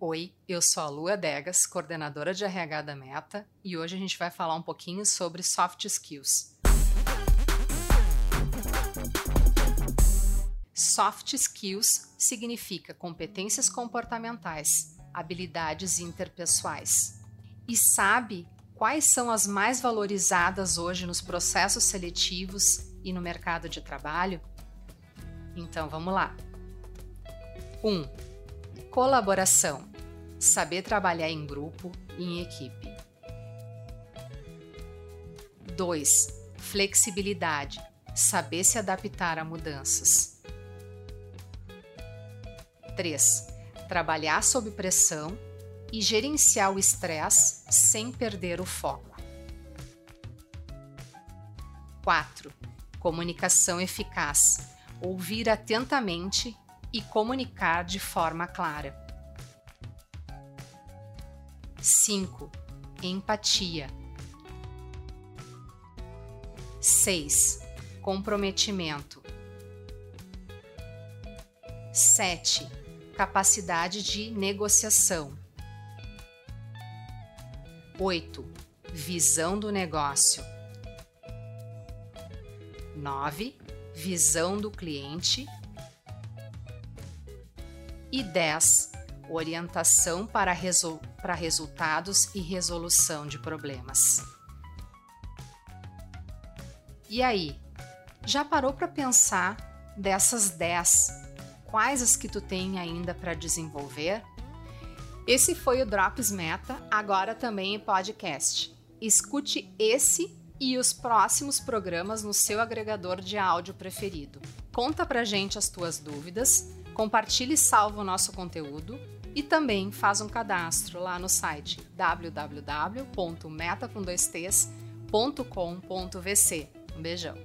Oi, eu sou a Lua Degas, coordenadora de RH da Meta, e hoje a gente vai falar um pouquinho sobre soft skills. Soft skills significa competências comportamentais, habilidades interpessoais. E sabe quais são as mais valorizadas hoje nos processos seletivos e no mercado de trabalho? Então vamos lá. 1. Um, colaboração. Saber trabalhar em grupo e em equipe. 2. Flexibilidade. Saber se adaptar a mudanças. 3. Trabalhar sob pressão e gerenciar o estresse sem perder o foco. 4. Comunicação eficaz. Ouvir atentamente e comunicar de forma clara. 5. Empatia. 6. Comprometimento. 7. Capacidade de negociação. 8. Visão do negócio. 9. Visão do cliente. E 10. Orientação para, resol para resultados e resolução de problemas. E aí, já parou para pensar dessas 10? Quais as que tu tem ainda para desenvolver? Esse foi o Drops Meta, agora também em podcast. Escute esse e os próximos programas no seu agregador de áudio preferido. Conta pra gente as tuas dúvidas, compartilhe e salva o nosso conteúdo e também faz um cadastro lá no site www.meta.com.vc. Um beijão!